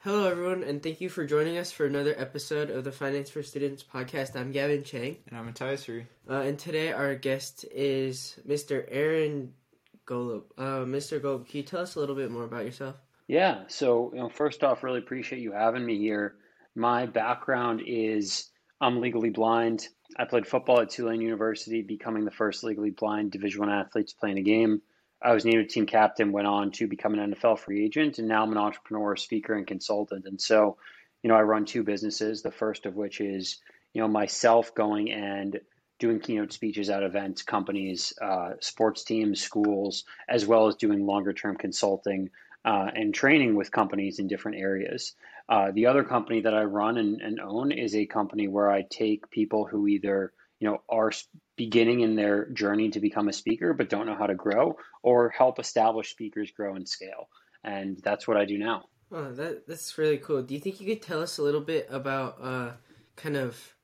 Hello, everyone, and thank you for joining us for another episode of the Finance for Students podcast. I'm Gavin Chang. And I'm Matthias Rui. Uh, and today our guest is Mr. Aaron Golub. Uh, Mr. Golub, can you tell us a little bit more about yourself? Yeah, so you know, first off, really appreciate you having me here. My background is I'm legally blind. I played football at Tulane University, becoming the first legally blind Division One athlete to play in a game. I was named a team captain, went on to become an NFL free agent, and now I'm an entrepreneur, speaker, and consultant. And so, you know, I run two businesses. The first of which is, you know, myself going and doing keynote speeches at events, companies, uh, sports teams, schools, as well as doing longer term consulting uh, and training with companies in different areas. Uh, the other company that I run and, and own is a company where I take people who either you know are beginning in their journey to become a speaker but don't know how to grow or help established speakers grow and scale. And that's what i do now. Oh, that, that's really cool. Do you think you could tell us a little bit about uh, kind of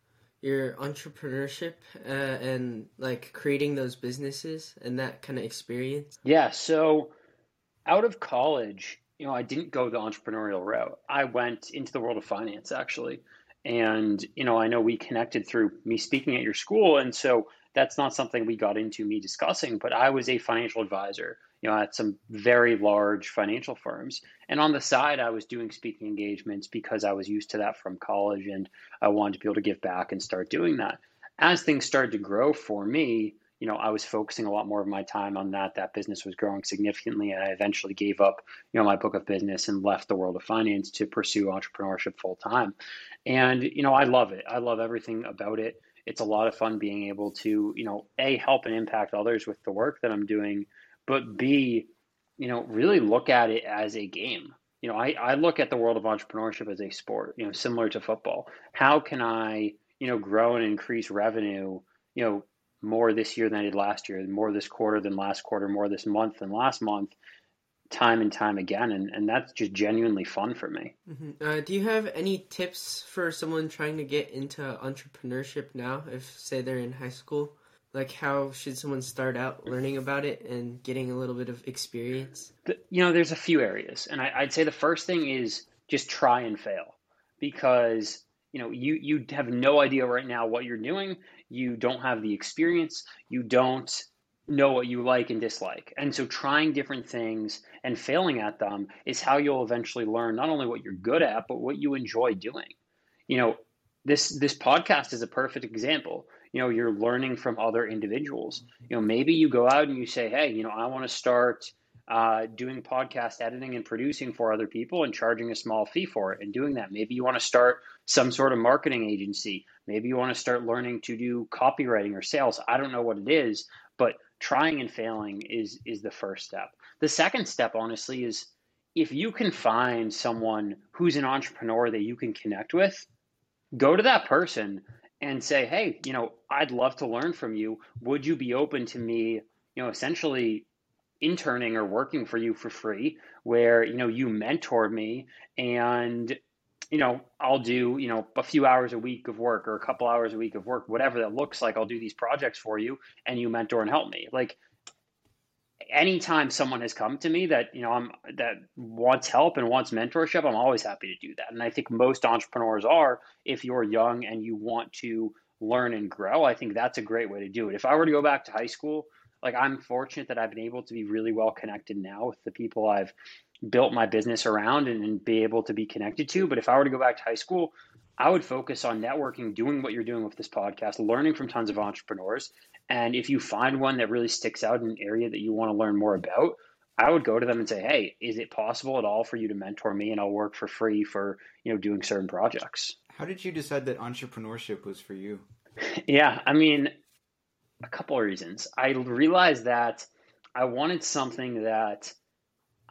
your entrepreneurship uh, and like creating those businesses and that kind of experience? Yeah so out of college you know i didn't go the entrepreneurial route. I went into the world of finance actually. And you know i know we connected through me speaking at your school. And so that's not something we got into me discussing, but I was a financial advisor, you know, at some very large financial firms. And on the side, I was doing speaking engagements because I was used to that from college and I wanted to be able to give back and start doing that. As things started to grow for me, you know, I was focusing a lot more of my time on that. That business was growing significantly, and I eventually gave up, you know, my book of business and left the world of finance to pursue entrepreneurship full time. And you know, I love it. I love everything about it it's a lot of fun being able to, you know, A, help and impact others with the work that I'm doing, but B, you know, really look at it as a game. You know, I, I look at the world of entrepreneurship as a sport, you know, similar to football. How can I, you know, grow and increase revenue, you know, more this year than I did last year, more this quarter than last quarter, more this month than last month, time and time again, and, and that's just genuinely fun for me. Mm-hmm. Uh, do you have any tips for someone trying to get into entrepreneurship now? If say they're in high school, like how should someone start out learning about it and getting a little bit of experience? The, you know, there's a few areas, and I, I'd say the first thing is just try and fail, because you know you you have no idea right now what you're doing. You don't have the experience. You don't know what you like and dislike. And so trying different things and failing at them is how you'll eventually learn not only what you're good at, but what you enjoy doing. You know, this this podcast is a perfect example. You know, you're learning from other individuals. You know, maybe you go out and you say, "Hey, you know, I want to start uh, doing podcast editing and producing for other people and charging a small fee for it and doing that. Maybe you want to start some sort of marketing agency. Maybe you want to start learning to do copywriting or sales. I don't know what it is, but trying and failing is is the first step. The second step, honestly, is if you can find someone who's an entrepreneur that you can connect with, go to that person and say, "Hey, you know, I'd love to learn from you. Would you be open to me, you know, essentially interning or working for you for free where, you know, you mentor me and you know, I'll do, you know, a few hours a week of work or a couple hours a week of work, whatever that looks like. I'll do these projects for you and you mentor and help me. Like anytime someone has come to me that, you know, I'm that wants help and wants mentorship, I'm always happy to do that. And I think most entrepreneurs are if you're young and you want to learn and grow, I think that's a great way to do it. If I were to go back to high school, like I'm fortunate that I've been able to be really well connected now with the people I've built my business around and, and be able to be connected to. But if I were to go back to high school, I would focus on networking, doing what you're doing with this podcast, learning from tons of entrepreneurs. And if you find one that really sticks out in an area that you want to learn more about, I would go to them and say, "Hey, is it possible at all for you to mentor me and I'll work for free for, you know, doing certain projects?" How did you decide that entrepreneurship was for you? Yeah, I mean, a couple of reasons. I realized that I wanted something that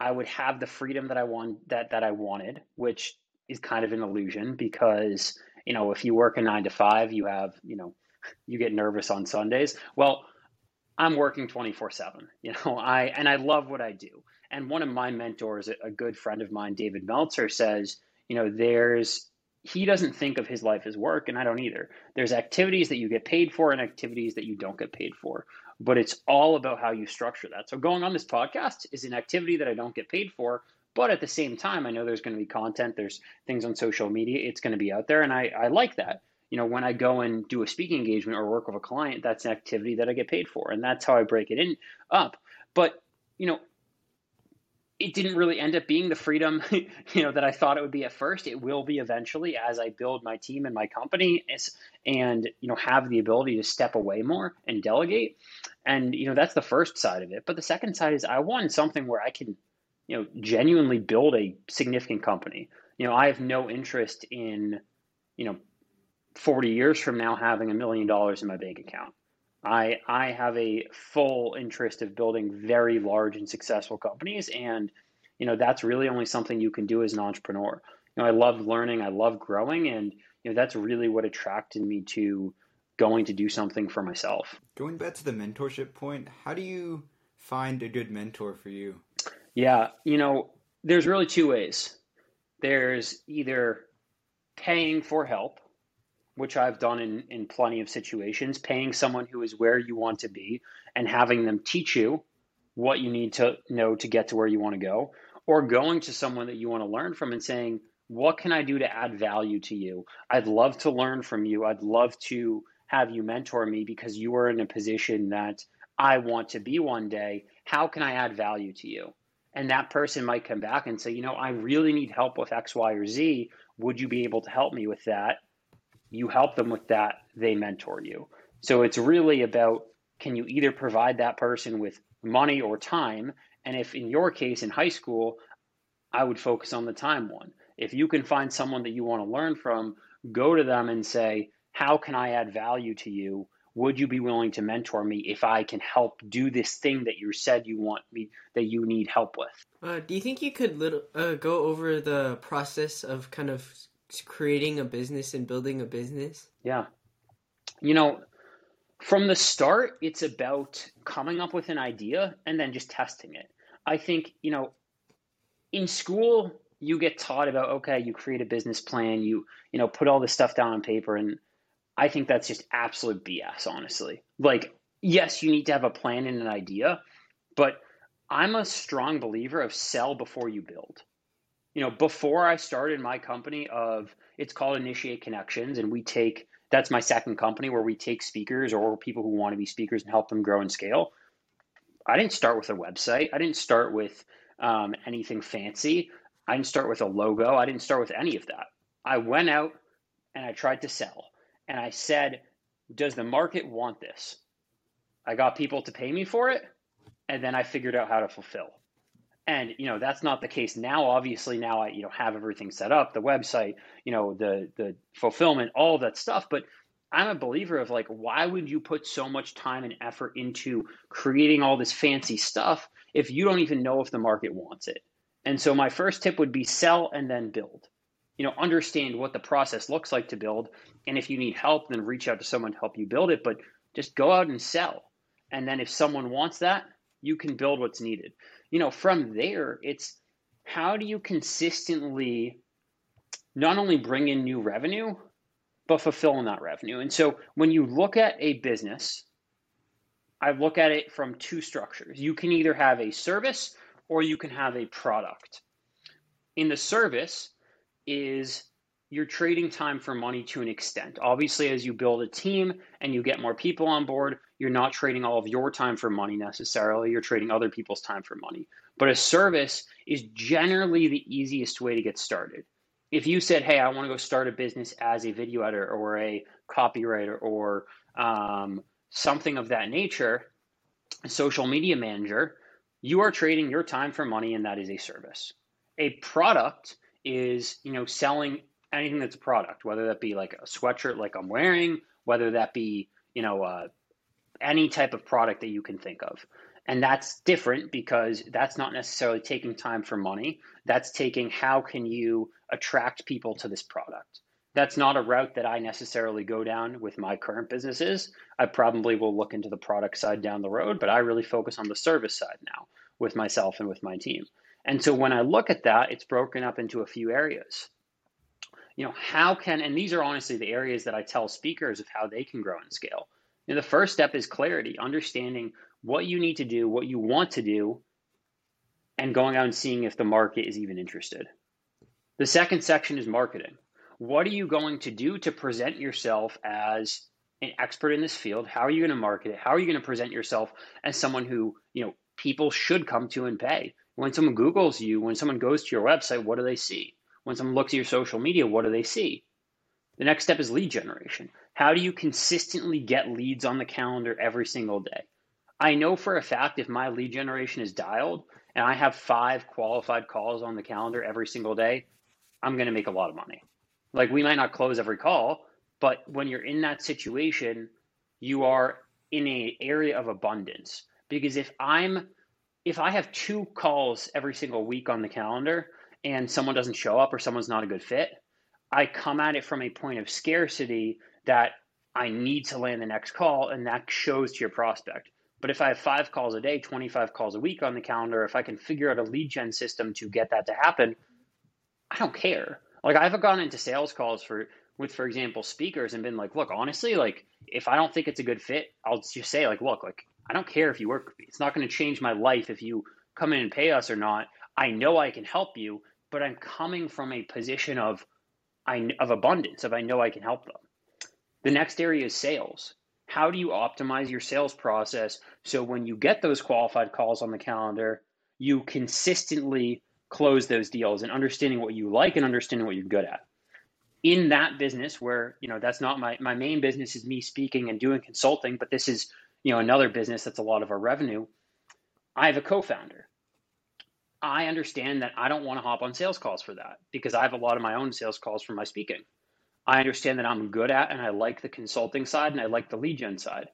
I would have the freedom that I want that that I wanted, which is kind of an illusion because you know if you work a nine to five, you have you know you get nervous on Sundays. Well, I'm working 24 seven. You know I and I love what I do. And one of my mentors, a good friend of mine, David Meltzer, says you know there's he doesn't think of his life as work, and I don't either. There's activities that you get paid for and activities that you don't get paid for but it's all about how you structure that. So going on this podcast is an activity that I don't get paid for, But at the same time, I know there's going to be content, there's things on social media, it's going to be out there. And I, I like that. You know, when I go and do a speaking engagement or work with a client, that's an activity that I get paid for. And that's how I break it in up. But, you know, it didn't really end up being the freedom you know that I thought it would be at first. It will be eventually as I build my team and my company and you know have the ability to step away more and delegate. And you know that's the first side of it. But the second side is I want something where I can you know genuinely build a significant company. You know I have no interest in you know 40 years from now having a million dollars in my bank account. I I have a full interest of building very large and successful companies, and you know that's really only something you can do as an entrepreneur. You know, I love learning, I love growing, and you know that's really what attracted me to going to do something for myself. Going back to the mentorship point, how do you find a good mentor for you? Yeah, you know, there's really two ways. There's either paying for help which I've done in, in plenty of situations, paying someone who is where you want to be and having them teach you what you need to know to get to where you want to go, or going to someone that you want to learn from and saying, What can I do to add value to you? I'd love to learn from you. I'd love to have you mentor me because you are in a position that I want to be one day. How can I add value to you? And that person might come back and say, You know, I really need help with X, Y, or Z. Would you be able to help me with that? You help them with that, they mentor you. So it's really about can you either provide that person with money or time? And if in your case in high school, I would focus on the time one. If you can find someone that you want to learn from, go to them and say, How can I add value to you? Would you be willing to mentor me if I can help do this thing that you said you want me that you need help with? Uh, do you think you could little, uh, go over the process of kind of creating a business and building a business? Yeah. You know, from the start, it's about coming up with an idea and then just testing it. I think, you know, in school, you get taught about, okay, you create a business plan, you, you know, put all this stuff down on paper. And I think that's just absolute BS, honestly. Like, yes, you need to have a plan and an idea, but I'm a strong believer of sell before you build you know, before I started my company of it's called Initiate Connections, and we take that's my second company where we take speakers or people who want to be speakers and help them grow and scale. I didn't start with a website. I didn't start with um, anything fancy. I didn't start with a logo. I didn't start with any of that. I went out and I tried to sell. And I said, Does the market want this? I got people to pay me for it. And then I figured out how to fulfill. And you know that's not the case now. Obviously, now I you know have everything set up, the website, you know the the fulfillment, all that stuff. But I'm a believer of like, why would you put so much time and effort into creating all this fancy stuff if you don't even know if the market wants it? And so my first tip would be sell and then build. You know, understand what the process looks like to build, and if you need help, then reach out to someone to help you build it. But just go out and sell, and then if someone wants that, you can build what's needed you know, from there, it's how do you consistently not only bring in new revenue, but fulfill that revenue? And so when you look at a business, I look at it from two structures. You can either have a service or you can have a product. In the service is you're trading time for money to an extent. Obviously, as you build a team and you get more people on board, you're not trading all of your time for money necessarily. You're trading other people's time for money. But a service is generally the easiest way to get started. If you said, hey, I want to go start a business as a video editor or a copywriter or um, something of that nature, a social media manager, you are trading your time for money, and that is a service. A product is, you know, selling anything that's a product, whether that be like a sweatshirt like I'm wearing, whether that be, you know, uh, any type of product that you can think of. And that's different because that's not necessarily taking time for money. That's taking how can you attract people to this product. That's not a route that I necessarily go down with my current businesses. I probably will look into the product side down the road, but I really focus on the service side now with myself and with my team. And so when I look at that, it's broken up into a few areas you know, how can, and these are honestly the areas that I tell speakers of how they can grow and scale. The first step is clarity, understanding what you need to do, what you want to do, and going out and seeing if the market is even interested. The second section is marketing. What are you going to do to present yourself as an expert in this field? How are you going to market it? How are you going to present yourself as someone who, you know, people should come to and pay? When someone Googles you, when someone goes to your website, what do they see? When someone looks at your social media, what do they see? The next step is lead generation. How do you consistently get leads on the calendar every single day? I know for a fact if my lead generation is dialed and I have five qualified calls on the calendar every single day, I'm going to make a lot of money. Like we might not close every call, but when you're in that situation, you are in an area of abundance. Because if I'm if I have two calls every single week on the calendar and someone doesn't show up or someone's not a good fit, I come at it from a point of scarcity that I need to land the next call, and that shows to your prospect. But if I have five calls a day, 25 calls a week on the calendar, if I can figure out a lead gen system to get that to happen, I don't care. Like I've gone into sales calls for with, for example, speakers and been like, look, honestly, like if I don't think it's a good fit, I'll just say like, look, like I don't care if you work with me. It's not going to change my life if you come in and pay us or not. I know I can help you, but I'm coming from a position of I, of abundance, of I know I can help them. The next area is sales. How do you optimize your sales process so when you get those qualified calls on the calendar, you consistently close those deals and understanding what you like and understanding what you're good at. In that business where, you know, that's not my my main business is me speaking and doing consulting, but this is, you know, another business that's a lot of our revenue. I have a co-founder. I understand that I don't want to hop on sales calls for that because I have a lot of my own sales calls for my speaking. I understand that I'm good at and I like the consulting side and I like the lead gen side.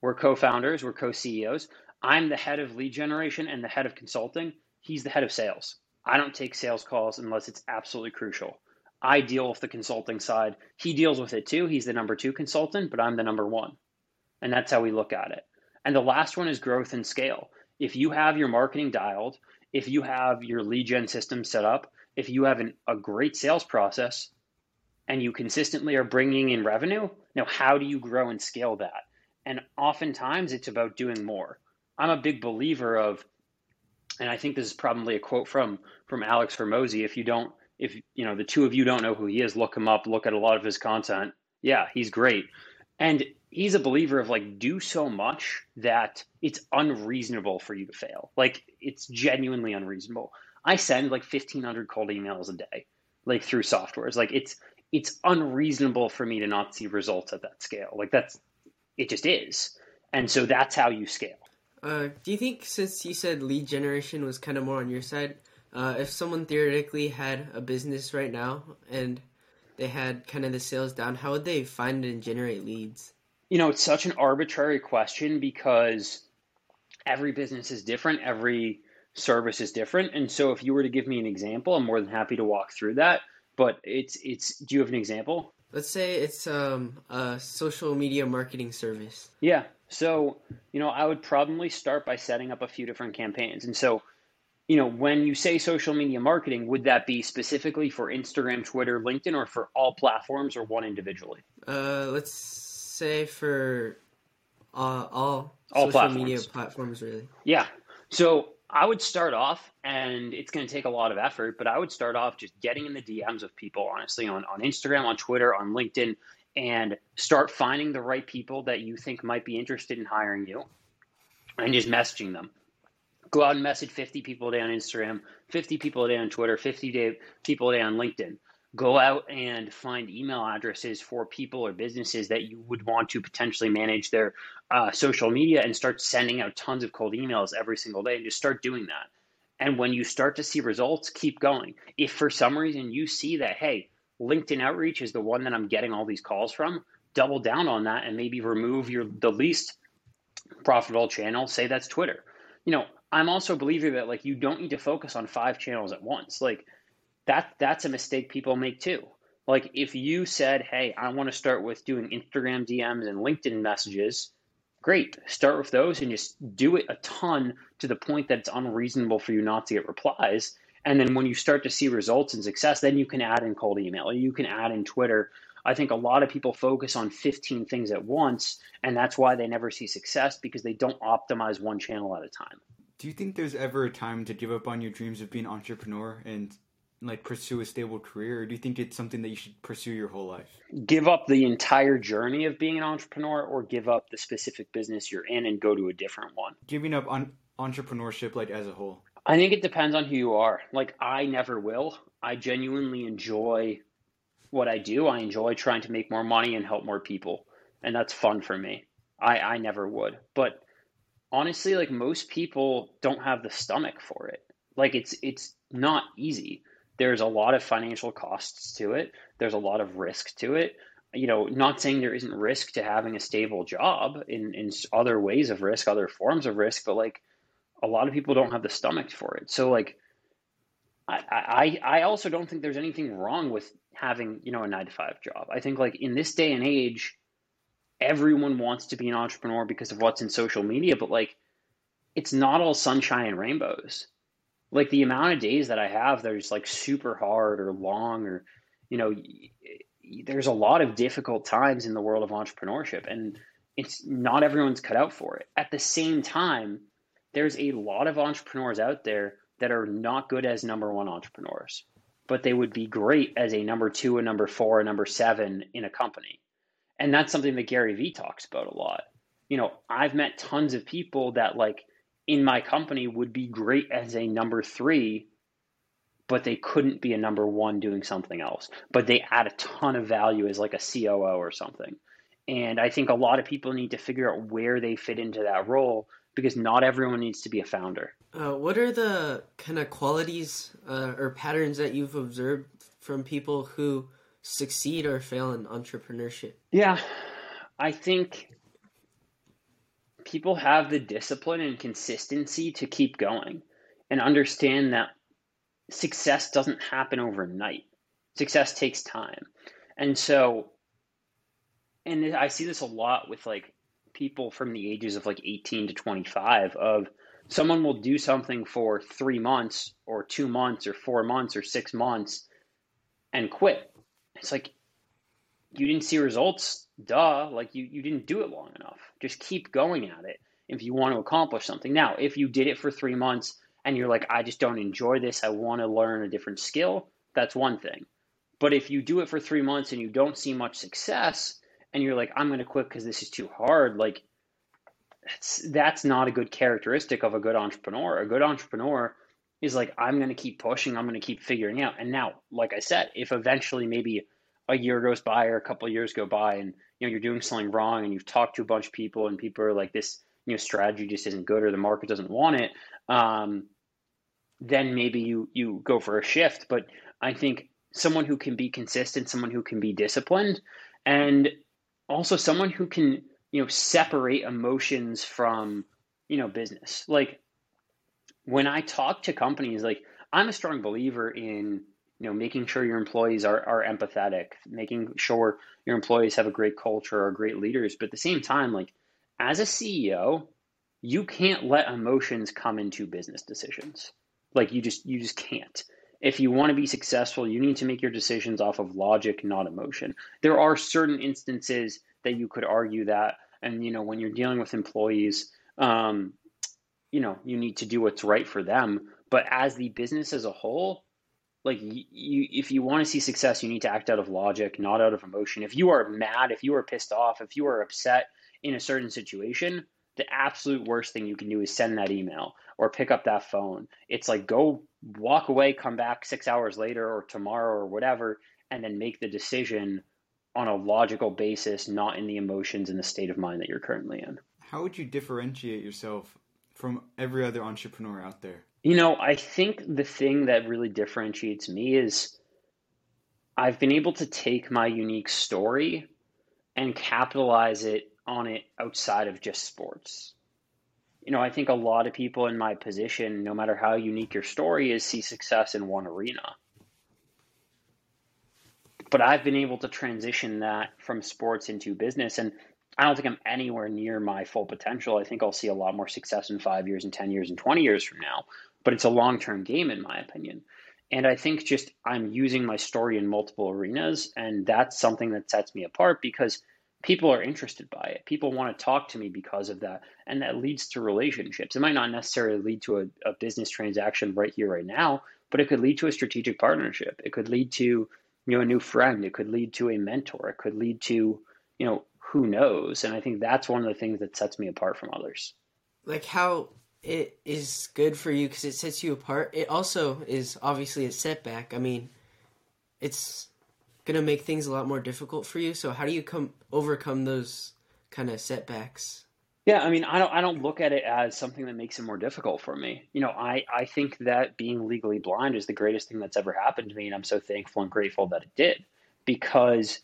We're co founders, we're co CEOs. I'm the head of lead generation and the head of consulting. He's the head of sales. I don't take sales calls unless it's absolutely crucial. I deal with the consulting side. He deals with it too. He's the number two consultant, but I'm the number one. And that's how we look at it. And the last one is growth and scale. If you have your marketing dialed, if you have your lead gen system set up, if you have an, a great sales process and you consistently are bringing in revenue, now how do you grow and scale that? And oftentimes it's about doing more. I'm a big believer of, and I think this is probably a quote from from Alex Hormozi. If you don't, if you know the two of you don't know who he is, look him up. Look at a lot of his content. Yeah, he's great, and he's a believer of like do so much that it's unreasonable for you to fail. Like it's genuinely unreasonable. I send like 1500 cold emails a day, like through softwares. Like it's it's unreasonable for me to not see results at that scale. Like that's it just is. And so that's how you scale. Uh, do you think, since you said lead generation was kind of more on your side, uh, if someone theoretically had a business right now and they had kind of the sales down, how would they find and generate leads? You know, it's such an arbitrary question because every business is different, every service is different. And so if you were to give me an example, I'm more than happy to walk through that. But it's it's do you have an example? Let's say it's um, a social media marketing service. Yeah. So, you know, I would probably start by setting up a few different campaigns. And so, you know, when you say social media marketing, would that be specifically for Instagram, Twitter, LinkedIn, or for all platforms or one individually? Uh, let's say for uh, all, all social platforms. media platforms, really. Yeah. So I would start off, and it's going to take a lot of effort, but I would start off just getting in the DMs of people, honestly, on, on Instagram, on Twitter, on LinkedIn, and start finding the right people that you think might be interested in hiring you and just messaging them. Go out and message 50 people a day on Instagram, 50 people a day on Twitter, 50 day, people a day on LinkedIn. Go out and find email addresses for people or businesses that you would want to potentially manage their uh, social media and start sending out tons of cold emails every single day and just start doing that. And when you start to see results, keep going. If for some reason you see that, hey, LinkedIn outreach is the one that I'm getting all these calls from, double down on that and maybe remove your the least profitable channel. Say that's Twitter. You know, I'm also a believer that like you don't need to focus on five channels at once. Like that that's a mistake people make too. Like if you said, "Hey, I want to start with doing Instagram DMs and LinkedIn messages," great. Start with those and just do it a ton to the point that it's unreasonable for you not to get replies. And then when you start to see results and success, then you can add in cold email. You can add in Twitter. I think a lot of people focus on 15 things at once, and that's why they never see success because they don't optimize one channel at a time. Do you think there's ever a time to give up on your dreams of being an entrepreneur and like pursue a stable career, or do you think it's something that you should pursue your whole life? Give up the entire journey of being an entrepreneur, or give up the specific business you're in and go to a different one. Giving up on entrepreneurship, like as a whole. I think it depends on who you are. Like I never will. I genuinely enjoy what I do. I enjoy trying to make more money and help more people, and that's fun for me. I I never would, but honestly, like most people don't have the stomach for it. Like it's it's not easy there's a lot of financial costs to it. There's a lot of risk to it. You know, not saying there isn't risk to having a stable job in, in other ways of risk, other forms of risk, but like a lot of people don't have the stomach for it. So like I, I I also don't think there's anything wrong with having, you know, a nine to five job. I think like in this day and age, everyone wants to be an entrepreneur because of what's in social media, but like it's not all sunshine and rainbows like the amount of days that I have that just like super hard or long or you know there's a lot of difficult times in the world of entrepreneurship and it's not everyone's cut out for it. At the same time, there's a lot of entrepreneurs out there that are not good as number one entrepreneurs, but they would be great as a number two, a number four, a number seven in a company. And that's something that Gary Vee talks about a lot. You know, I've met tons of people that like in my company would be great as a number three, but they couldn't be a number one doing something else. But they add a ton of value as like a COO or something. And I think a lot of people need to figure out where they fit into that role because not everyone needs to be a founder. Uh, what are the kind of qualities uh, or patterns that you've observed from people who succeed or fail in entrepreneurship? Yeah, I think people have the discipline and consistency to keep going and understand that success doesn't happen overnight. Success takes time. And so, and I see this a lot with like people from the ages of like 18 to 25 of someone will do something for three months or two months or four months or six months and quit. It's like, you didn't see results duh like you you didn't do it long enough. Just keep going at it if you want to accomplish something. Now if you did it for 3 months and you're like I just don't enjoy this. I want to learn a different skill that's one thing. But if you do it for 3 months and you don't see much success and you're like I'm going to quit cuz this is too hard like that's that's not a good characteristic of a good entrepreneur. A good entrepreneur is like I'm going to keep pushing. I'm going to keep figuring out. And now like I said if eventually maybe a year goes by or a couple of years go by and you know you're doing something wrong and you've talked to a bunch of people and people are like this you know strategy just isn't good or the market doesn't want it um, then maybe you you go for a shift. But i think someone who can be consistent someone who can be disciplined and also someone who can you know separate emotions from you know business. Like when i talk to companies like i'm a strong believer in you know making sure your employees are, are empathetic making sure your employees have a great culture or great leaders. But at the same time like as a ceo you can't let emotions come into business decisions. Like you just you just can't. If you want to be successful you need to make your decisions off of logic not emotion. There are certain instances that you could argue that and you know when you're dealing with employees um, you know you need to do what's right for them. But as the business as a whole like you, if you want to see success you need to act out of logic not out of emotion. If you are mad if you are pissed off if you are upset in a certain situation the absolute worst thing you can do is send that email or pick up that phone. It's like go walk away come back six hours later or tomorrow or whatever and then make the decision on a logical basis not in the emotions and the state of mind that you're currently in. How would you differentiate yourself from every other entrepreneur out there you know, I think the thing that really differentiates me is I've been able to take my unique story and capitalize it on it outside of just sports. You know, I think a lot of people in my position, no matter how unique your story is, see success in one arena. But I've been able to transition that from sports into business. And I don't think I'm anywhere near my full potential. I think I'll see a lot more success in five years and 10 years and 20 years from now but it's a long term game, in my opinion. And I think just I'm using my story in multiple arenas, and that's something that sets me apart because people are interested by it. People want to talk to me because of that. And that leads to relationships. It might not necessarily lead to a, a business transaction right here, right now, but it could lead to a strategic partnership. It could lead to, you know, a new friend. It could lead to a mentor. It could lead to, you know, who knows? And I think that's one of the things that sets me apart from others. Like how it is good for you because it sets you apart. It also is obviously a setback. I mean, it's gonna make things a lot more difficult for you. So how do you come overcome those kind of setbacks? Yeah, I mean, I don't I don't look at it as something that makes it more difficult for me. You know, I I think that being legally blind is the greatest thing that's ever happened to me, and I'm so thankful and grateful that it did because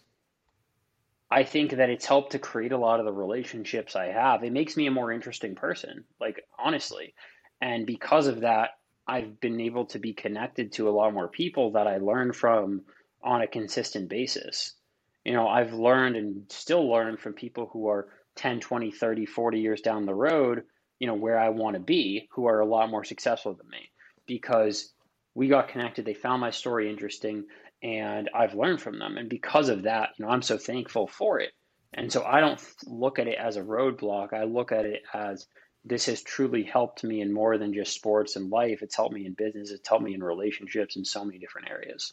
I think that it's helped to create a lot of the relationships I have. It makes me a more interesting person, like honestly. And because of that, I've been able to be connected to a lot more people that I learn from on a consistent basis. You know, I've learned and still learn from people who are 10, 20, 30, 40 years down the road, you know, where I want to be, who are a lot more successful than me because we got connected. They found my story interesting and I've learned from them. And because of that, you know, I'm so thankful for it. And so I don't look at it as a roadblock. I look at it as this has truly helped me in more than just sports and life. It's helped me in business. It's helped me in relationships in so many different areas.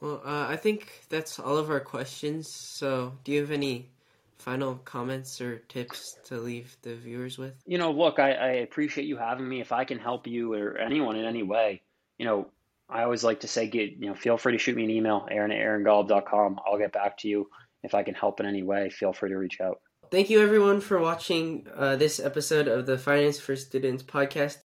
Well, uh, I think that's all of our questions. So, do you have any final comments or tips to leave the viewers with? You know, look, I, I appreciate you having me. If I can help you or anyone in any way, you know, I always like to say, get you know, feel free to shoot me an email, Aaron at aarongolub.com. I'll get back to you if I can help in any way. Feel free to reach out. Thank you, everyone, for watching uh, this episode of the Finance for Students podcast.